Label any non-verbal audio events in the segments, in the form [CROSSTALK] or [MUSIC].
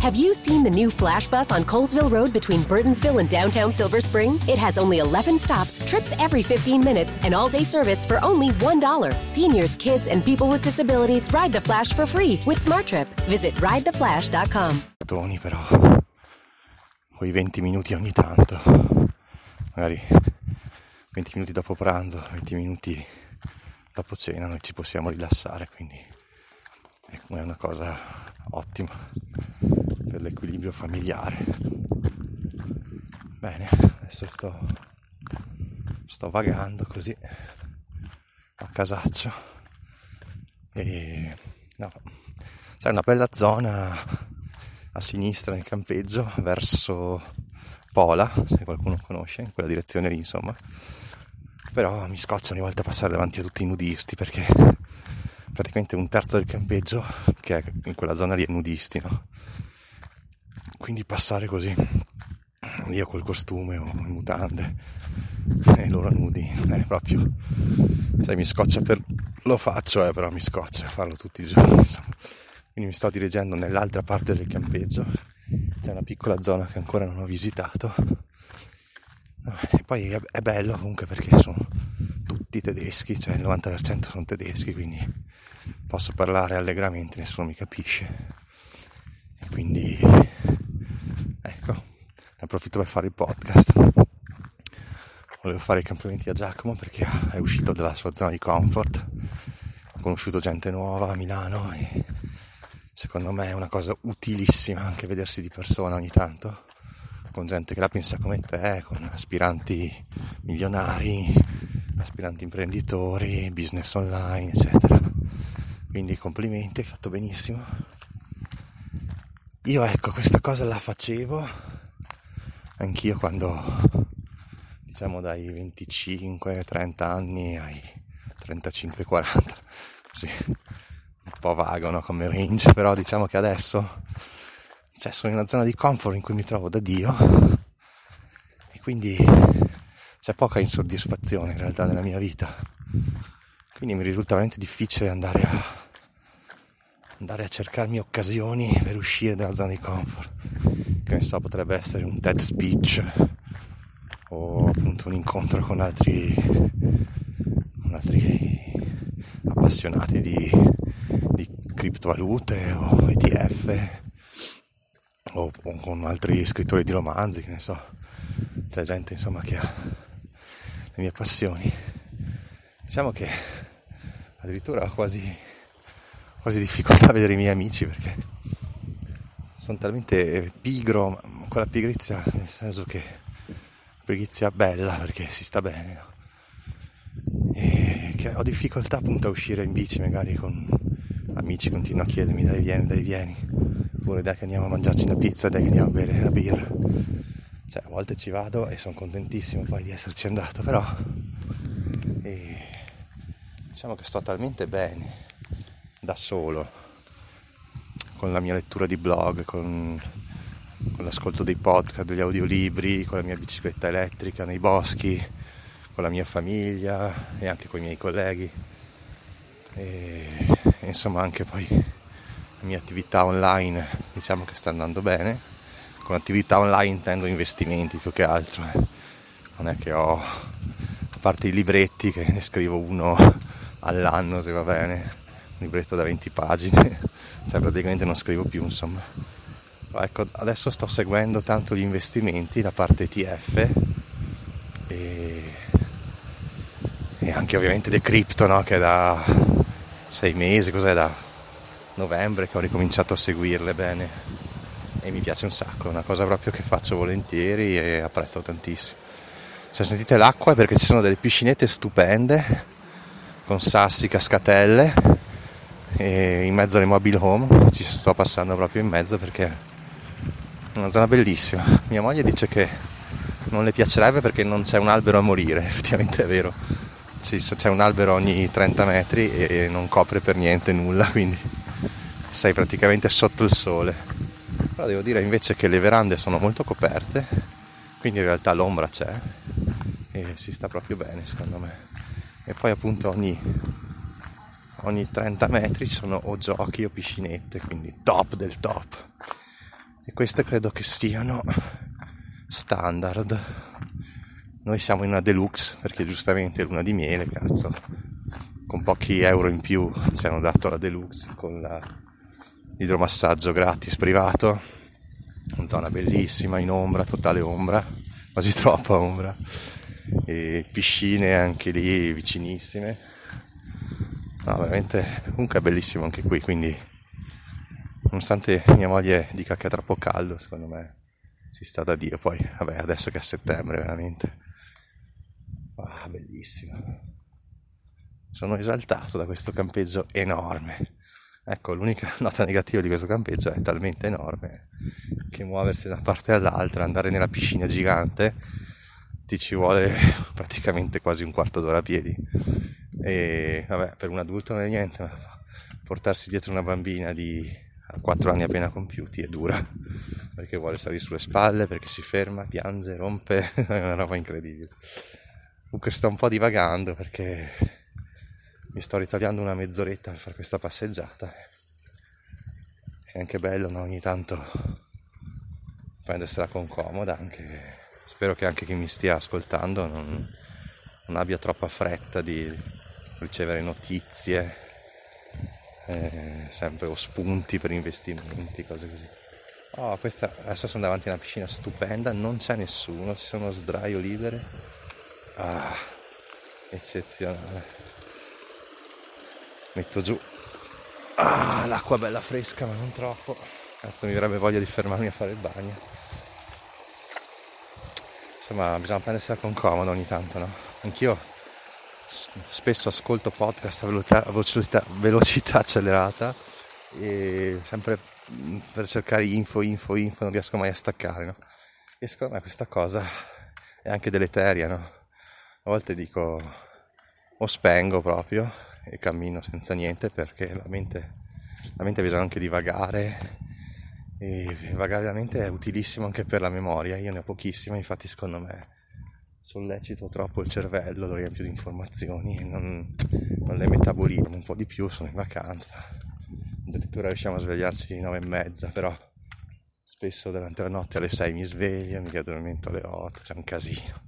Have you seen the new Flash Bus on Colesville Road between Burtonsville and downtown Silver Spring? It has only 11 stops, trips every 15 minutes, and all day service for only $1. Seniors, kids, and people with disabilities ride the Flash for free with SmartTrip. Visit ridetheflash.com. Toni però quei 20 minuti ogni tanto, magari 20 minuti dopo pranzo, 20 minuti dopo cena noi ci possiamo rilassare, quindi è una cosa ottima per l'equilibrio familiare. Bene, adesso sto, sto vagando così a casaccio e no, c'è una bella zona a sinistra nel campeggio verso Pola, se qualcuno conosce, in quella direzione lì insomma. Però mi scoccia ogni volta passare davanti a tutti i nudisti perché praticamente un terzo del campeggio che è in quella zona lì è nudisti, no? Quindi passare così, io col costume o in mutande e loro nudi, è proprio, cioè mi scoccia per, lo faccio eh, però mi scoccia farlo tutti i giorni, insomma. Quindi mi sto dirigendo nell'altra parte del campeggio, c'è una piccola zona che ancora non ho visitato. E poi è, bello comunque perché sono tutti tedeschi, cioè il 90% sono tedeschi, quindi posso parlare allegramente, nessuno mi capisce. E quindi approfitto per fare il podcast. Volevo fare i complimenti a Giacomo perché è uscito dalla sua zona di comfort. Ho conosciuto gente nuova a Milano e secondo me è una cosa utilissima anche vedersi di persona ogni tanto con gente che la pensa come te, con aspiranti milionari, aspiranti imprenditori, business online, eccetera. Quindi complimenti, hai fatto benissimo. Io ecco, questa cosa la facevo anch'io quando diciamo dai 25-30 anni ai 35-40, così po' vago no? come range, però diciamo che adesso cioè, sono in una zona di comfort in cui mi trovo da Dio e quindi c'è poca insoddisfazione in realtà nella mia vita. Quindi mi risulta veramente difficile andare a, andare a cercarmi occasioni per uscire dalla zona di comfort. Che ne so, potrebbe essere un TED speech o appunto un incontro con altri, con altri appassionati di, criptovalute o ETF o, o, con altri scrittori di romanzi, che ne so. C'è gente insomma che ha le mie passioni. Diciamo che addirittura ho quasi, quasi difficoltà a vedere i miei amici perché sono talmente pigro, con la pigrizia nel senso che pigrizia bella perché si sta bene. E che ho difficoltà appunto a uscire in bici magari con amici continuano a chiedermi dai vieni, dai vieni, oppure dai che andiamo a mangiarci una pizza, dai che andiamo a bere una birra. Cioè a volte ci vado e sono contentissimo poi di esserci andato, però e, diciamo che sto talmente bene da solo, con la mia lettura di blog, con, con l'ascolto dei podcast, degli audiolibri, con la mia bicicletta elettrica nei boschi, con la mia famiglia e anche con i miei colleghi. E, e insomma anche poi la mia attività online diciamo che sta andando bene. Con attività online intendo investimenti più che altro eh. non è che ho a parte i libretti che ne scrivo uno all'anno se va bene un libretto da 20 pagine cioè praticamente non scrivo più insomma ecco adesso sto seguendo tanto gli investimenti la parte ETF e, e anche ovviamente le cripto no? che da sei mesi, cos'è da novembre che ho ricominciato a seguirle bene e mi piace un sacco, è una cosa proprio che faccio volentieri e apprezzo tantissimo. Se sentite l'acqua è perché ci sono delle piscinette stupende con sassi, cascatelle e in mezzo alle mobile home ci sto passando proprio in mezzo perché è una zona bellissima. Mia moglie dice che non le piacerebbe perché non c'è un albero a morire, [LAUGHS] effettivamente è vero c'è un albero ogni 30 metri e non copre per niente nulla, [LAUGHS] quindi sei praticamente sotto il sole. Però devo dire invece che le verande sono molto coperte, quindi in realtà l'ombra c'è e si sta proprio bene secondo me. E poi appunto ogni, ogni 30 metri sono o giochi o piscinette, quindi top del top. queste credo che siano standard. Noi siamo in una deluxe perché giustamente luna di miele, cazzo, con pochi euro in più ci hanno dato la deluxe con la, l'idromassaggio gratis privato, in zona bellissima, in ombra, totale ombra, quasi [LAUGHS] troppa ombra, e piscine anche lì vicinissime. No, veramente, comunque è bellissimo anche qui, quindi nonostante mia moglie dica che è troppo caldo, secondo me si sta da Dio. Poi, vabbè, adesso che è settembre, veramente. Ah, bellissimo. Sono esaltato da questo campeggio enorme. Ecco, l'unica [LAUGHS] nota negativa di questo campeggio è talmente enorme che muoversi da una parte all'altra, andare nella piscina gigante, ti ci vuole [LAUGHS] praticamente quasi un quarto d'ora a piedi. E vabbè, per un adulto non è niente, ma portarsi dietro una bambina di a 4 anni appena compiuti è dura perché vuole salire sulle spalle, perché si ferma, piange, rompe, [LAUGHS] è una roba incredibile. Comunque sto un po' divagando perché mi sto ritagliando una mezz'oretta per fare questa passeggiata. È anche bello no? ogni tanto prendersela con comoda, anche... spero che anche chi mi stia ascoltando non, non abbia troppa fretta di ricevere notizie eh, sempre o spunti per investimenti, cose così. Oh, questa, adesso sono davanti a una piscina stupenda, non c'è nessuno, ci sono sdraio libere. Ah, eccezionale. Metto giù. Ah, l'acqua bella fresca, ma non troppo. Cazzo, mi verrebbe voglia di fermarmi a fare il bagno. Insomma, bisogna prendersela con comodo ogni tanto, no? Anch'io spesso ascolto podcast a velocità, velocità, velocità accelerata e sempre per cercare info, info, info, non riesco mai a staccare, no? E secondo me questa cosa è anche deleteria, no? A volte dico o spengo proprio e cammino senza niente perché la mente, la mente bisogna anche divagare e vagare la mente è utilissimo anche per la memoria, io ne ho pochissima, infatti secondo me sollecito troppo il cervello, lo riempio di informazioni non, non le metabolizzo un po' di più, sono in vacanza. Addirittura riusciamo a svegliarci alle nove e mezza, però spesso durante la notte alle 6 mi sveglio, mi addormento alle 8, c'è un casino.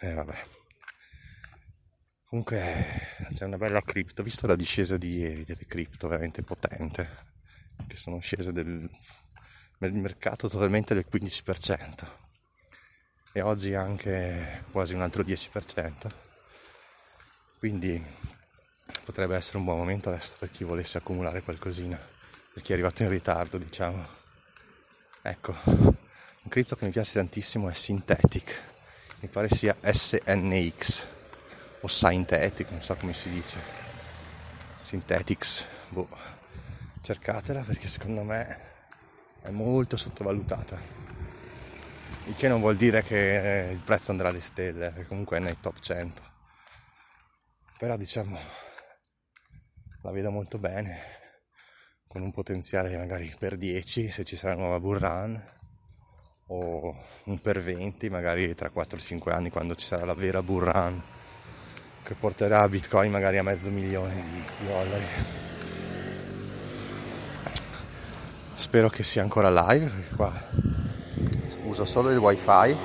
E eh, vabbè. Comunque c'è una bella cripto, visto la discesa di ieri delle cripto veramente potente, che sono scese del, del mercato totalmente del 15% e oggi anche quasi un altro 10%. Quindi potrebbe essere un buon momento adesso per chi volesse accumulare qualcosina, per chi è arrivato in ritardo, diciamo. Ecco, un cripto che mi piace tantissimo è Synthetic, mi pare sia SNX o Synthetic, non so come si dice. Synthetics, boh, cercatela perché secondo me è molto sottovalutata il che non vuol dire che il prezzo andrà alle stelle, perché comunque è nei top 100. Però diciamo la vedo molto bene, con un potenziale magari per 10 se ci sarà una nuova bull run, o un per 20 magari tra 4-5 anni quando ci sarà la vera bull run che porterà Bitcoin magari a mezzo milione di, di dollari. Spero che sia ancora live perché qua uso solo il wifi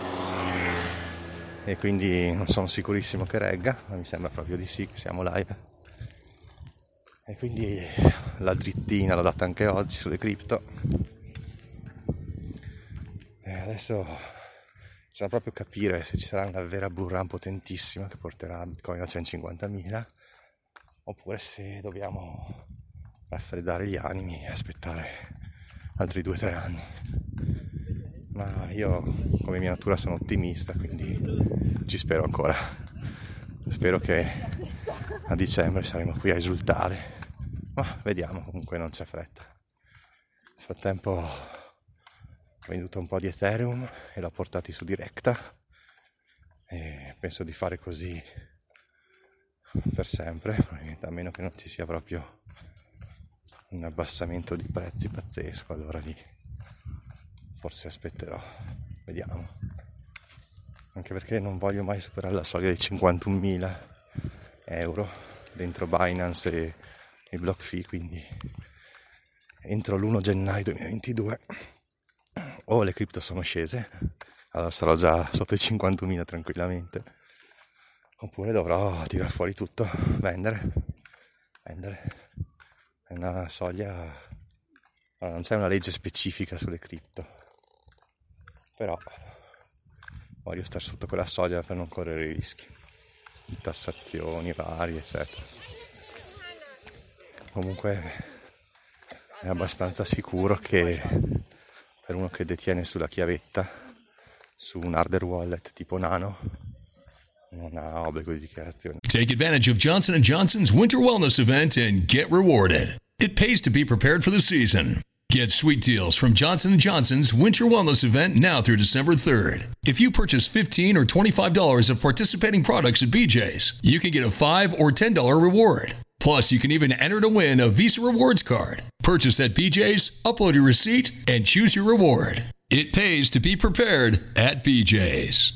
e quindi non sono sicurissimo che regga, ma mi sembra proprio di sì che siamo live. E quindi la drittina l'ho data anche oggi sulle cripto. E adesso bisogna proprio capire se ci sarà una vera bull run potentissima che porterà Bitcoin a 150.000 oppure se dobbiamo raffreddare gli animi e aspettare altri 2-3 anni ma io come mia natura sono ottimista, quindi ci spero ancora. Spero che a dicembre saremo qui a esultare, ma vediamo, comunque non c'è fretta. Nel frattempo ho venduto un po' di Ethereum e l'ho portati su Directa e penso di fare così per sempre, a meno che non ci sia proprio un abbassamento di prezzi pazzesco, allora lì forse aspetterò, vediamo. Anche perché non voglio mai superare la soglia dei 51.000 euro dentro Binance e i block fee, quindi entro l'1 gennaio 2022 o le cripto sono scese, allora sarò già sotto i 50.000 tranquillamente, oppure dovrò tirare fuori tutto, vendere, vendere. È una soglia, non c'è una legge specifica sulle cripto, però voglio stare sotto quella soglia per non correre rischi di tassazioni varie, eccetera. Comunque è abbastanza sicuro che per uno che detiene sulla chiavetta su un hardware wallet tipo Nano non ha obbligo di dichiarazione. Take advantage of Johnson & Johnson's winter wellness event and get rewarded. It pays to be prepared for the season. Get sweet deals from Johnson & Johnson's winter wellness event now through December 3rd. If you purchase 15 or $25 of participating products at BJ's, you can get a 5 or $10 reward. Plus, you can even enter to win a Visa Rewards card. Purchase at BJ's, upload your receipt, and choose your reward. It pays to be prepared at BJ's.